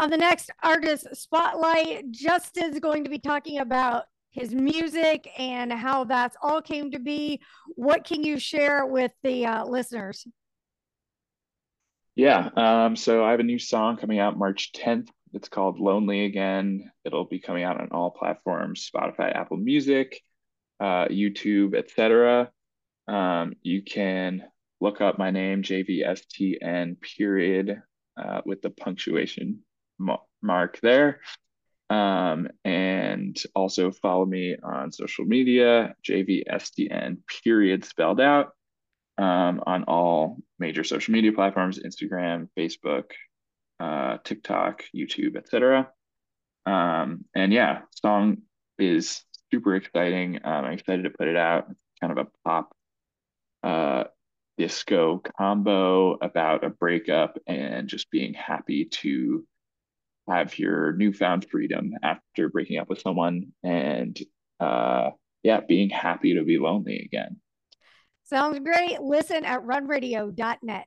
On the next artist spotlight, Justin's going to be talking about his music and how that's all came to be. What can you share with the uh, listeners? Yeah, um, so I have a new song coming out March 10th. It's called Lonely Again. It'll be coming out on all platforms, Spotify, Apple Music, uh, YouTube, etc. Um, you can look up my name, JVSTN period, uh, with the punctuation mark there. Um, and also follow me on social media, JVSTN, period spelled out um, on all major social media platforms, Instagram, Facebook, uh, TikTok, YouTube, etc. Um, and yeah, song is super exciting. Um, I'm excited to put it out. It's kind of a pop uh, disco combo about a breakup and just being happy to have your newfound freedom after breaking up with someone and uh, yeah, being happy to be lonely again. Sounds great. Listen at runradio.net.